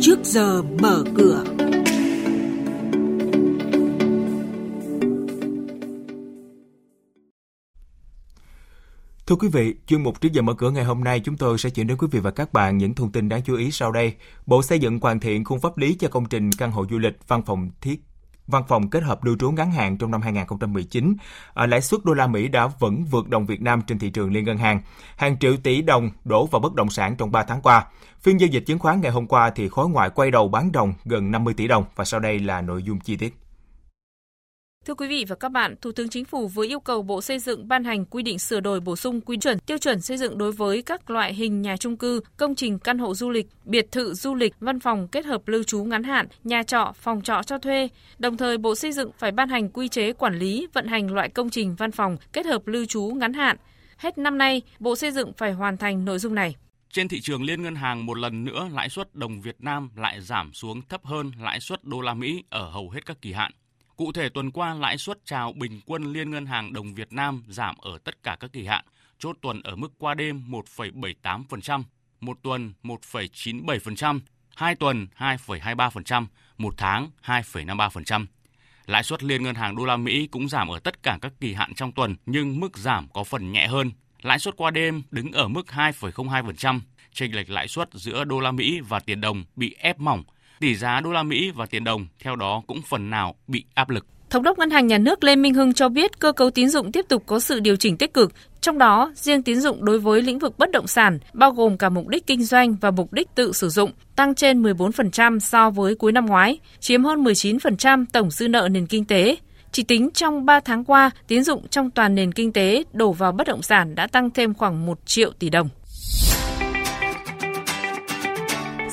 trước giờ mở cửa. Thưa quý vị, chuyên mục trước giờ mở cửa ngày hôm nay chúng tôi sẽ chuyển đến quý vị và các bạn những thông tin đáng chú ý sau đây. Bộ Xây dựng hoàn thiện khung pháp lý cho công trình căn hộ du lịch văn phòng thiết văn phòng kết hợp lưu trú ngắn hạn trong năm 2019, ở à, lãi suất đô la Mỹ đã vẫn vượt đồng Việt Nam trên thị trường liên ngân hàng. Hàng triệu tỷ đồng đổ vào bất động sản trong 3 tháng qua. Phiên giao dịch chứng khoán ngày hôm qua thì khối ngoại quay đầu bán đồng gần 50 tỷ đồng và sau đây là nội dung chi tiết. Thưa quý vị và các bạn, Thủ tướng Chính phủ vừa yêu cầu Bộ Xây dựng ban hành quy định sửa đổi bổ sung quy chuẩn tiêu chuẩn xây dựng đối với các loại hình nhà trung cư, công trình căn hộ du lịch, biệt thự du lịch, văn phòng kết hợp lưu trú ngắn hạn, nhà trọ, phòng trọ cho thuê. Đồng thời, Bộ Xây dựng phải ban hành quy chế quản lý vận hành loại công trình văn phòng kết hợp lưu trú ngắn hạn. Hết năm nay, Bộ Xây dựng phải hoàn thành nội dung này. Trên thị trường liên ngân hàng một lần nữa lãi suất đồng Việt Nam lại giảm xuống thấp hơn lãi suất đô la Mỹ ở hầu hết các kỳ hạn. Cụ thể tuần qua lãi suất chào bình quân liên ngân hàng đồng Việt Nam giảm ở tất cả các kỳ hạn, chốt tuần ở mức qua đêm 1,78%, một tuần 1,97%, hai tuần 2,23%, một tháng 2,53%. Lãi suất liên ngân hàng đô la Mỹ cũng giảm ở tất cả các kỳ hạn trong tuần nhưng mức giảm có phần nhẹ hơn. Lãi suất qua đêm đứng ở mức 2,02%, chênh lệch lãi suất giữa đô la Mỹ và tiền đồng bị ép mỏng tỷ giá đô la Mỹ và tiền đồng theo đó cũng phần nào bị áp lực. Thống đốc Ngân hàng Nhà nước Lê Minh Hưng cho biết cơ cấu tín dụng tiếp tục có sự điều chỉnh tích cực, trong đó riêng tín dụng đối với lĩnh vực bất động sản bao gồm cả mục đích kinh doanh và mục đích tự sử dụng tăng trên 14% so với cuối năm ngoái, chiếm hơn 19% tổng dư nợ nền kinh tế. Chỉ tính trong 3 tháng qua, tín dụng trong toàn nền kinh tế đổ vào bất động sản đã tăng thêm khoảng 1 triệu tỷ đồng.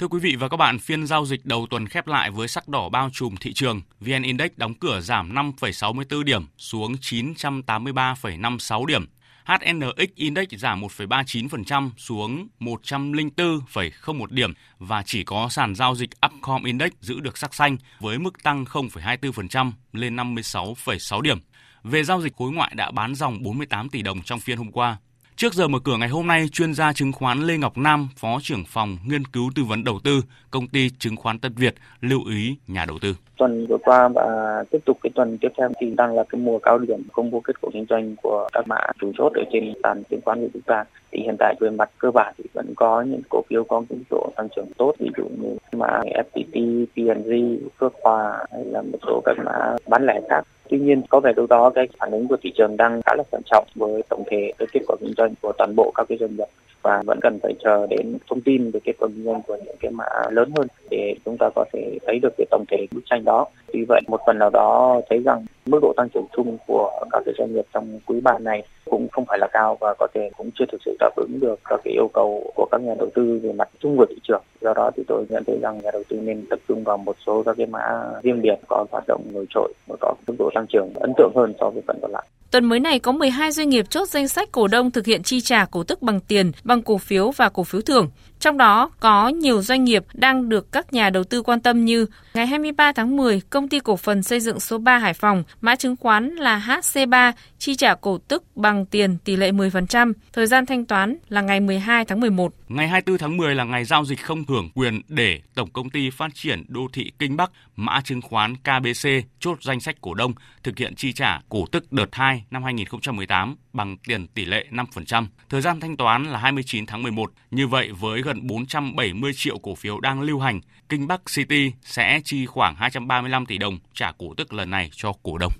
Thưa quý vị và các bạn, phiên giao dịch đầu tuần khép lại với sắc đỏ bao trùm thị trường. VN Index đóng cửa giảm 5,64 điểm xuống 983,56 điểm. HNX Index giảm 1,39% xuống 104,01 điểm và chỉ có sàn giao dịch Upcom Index giữ được sắc xanh với mức tăng 0,24% lên 56,6 điểm. Về giao dịch khối ngoại đã bán dòng 48 tỷ đồng trong phiên hôm qua. Trước giờ mở cửa ngày hôm nay, chuyên gia chứng khoán Lê Ngọc Nam, Phó trưởng phòng nghiên cứu tư vấn đầu tư, công ty chứng khoán Tân Việt lưu ý nhà đầu tư. Tuần vừa qua và tiếp tục cái tuần tiếp theo thì đang là cái mùa cao điểm công bố kết quả kinh doanh của các mã chủ chốt ở trên sàn chứng khoán của chúng ta. Thì hiện tại về mặt cơ bản thì vẫn có những cổ phiếu có những độ tăng trưởng tốt, ví dụ như mã FPT, PNG, Phước Hòa hay là một số các mã bán lẻ khác Tuy nhiên, có vẻ đâu đó cái phản ứng của thị trường đang khá là thận trọng với tổng thể cái kết quả kinh doanh của toàn bộ các cái doanh nghiệp và vẫn cần phải chờ đến thông tin về kết quả kinh doanh của những cái mã lớn hơn để chúng ta có thể thấy được cái tổng thể bức tranh đó. Vì vậy, một phần nào đó thấy rằng mức độ tăng trưởng chung của các cái doanh nghiệp trong quý ba này cũng không phải là cao và có thể cũng chưa thực sự đáp ứng được các cái yêu cầu của các nhà đầu tư về mặt chung của thị trường. Do đó thì tôi nhận thấy rằng nhà đầu tư nên tập trung vào một số các cái mã riêng biệt có hoạt động nổi trội và có mức độ tăng trưởng ấn tượng hơn so với phần còn lại. Tuần mới này có 12 doanh nghiệp chốt danh sách cổ đông thực hiện chi trả cổ tức bằng tiền, bằng cổ phiếu và cổ phiếu thưởng. Trong đó có nhiều doanh nghiệp đang được các nhà đầu tư quan tâm như ngày 23 tháng 10, công ty cổ phần xây dựng số 3 Hải Phòng, mã chứng khoán là HC3 chi trả cổ tức bằng tiền tỷ lệ 10%, thời gian thanh toán là ngày 12 tháng 11. Ngày 24 tháng 10 là ngày giao dịch không hưởng quyền để Tổng công ty Phát triển Đô thị Kinh Bắc, mã chứng khoán KBC chốt danh sách cổ đông thực hiện chi trả cổ tức đợt 2 năm 2018 bằng tiền tỷ lệ 5%. Thời gian thanh toán là 29 tháng 11. Như vậy với gần gần 470 triệu cổ phiếu đang lưu hành, Kinh Bắc City sẽ chi khoảng 235 tỷ đồng trả cổ tức lần này cho cổ đông.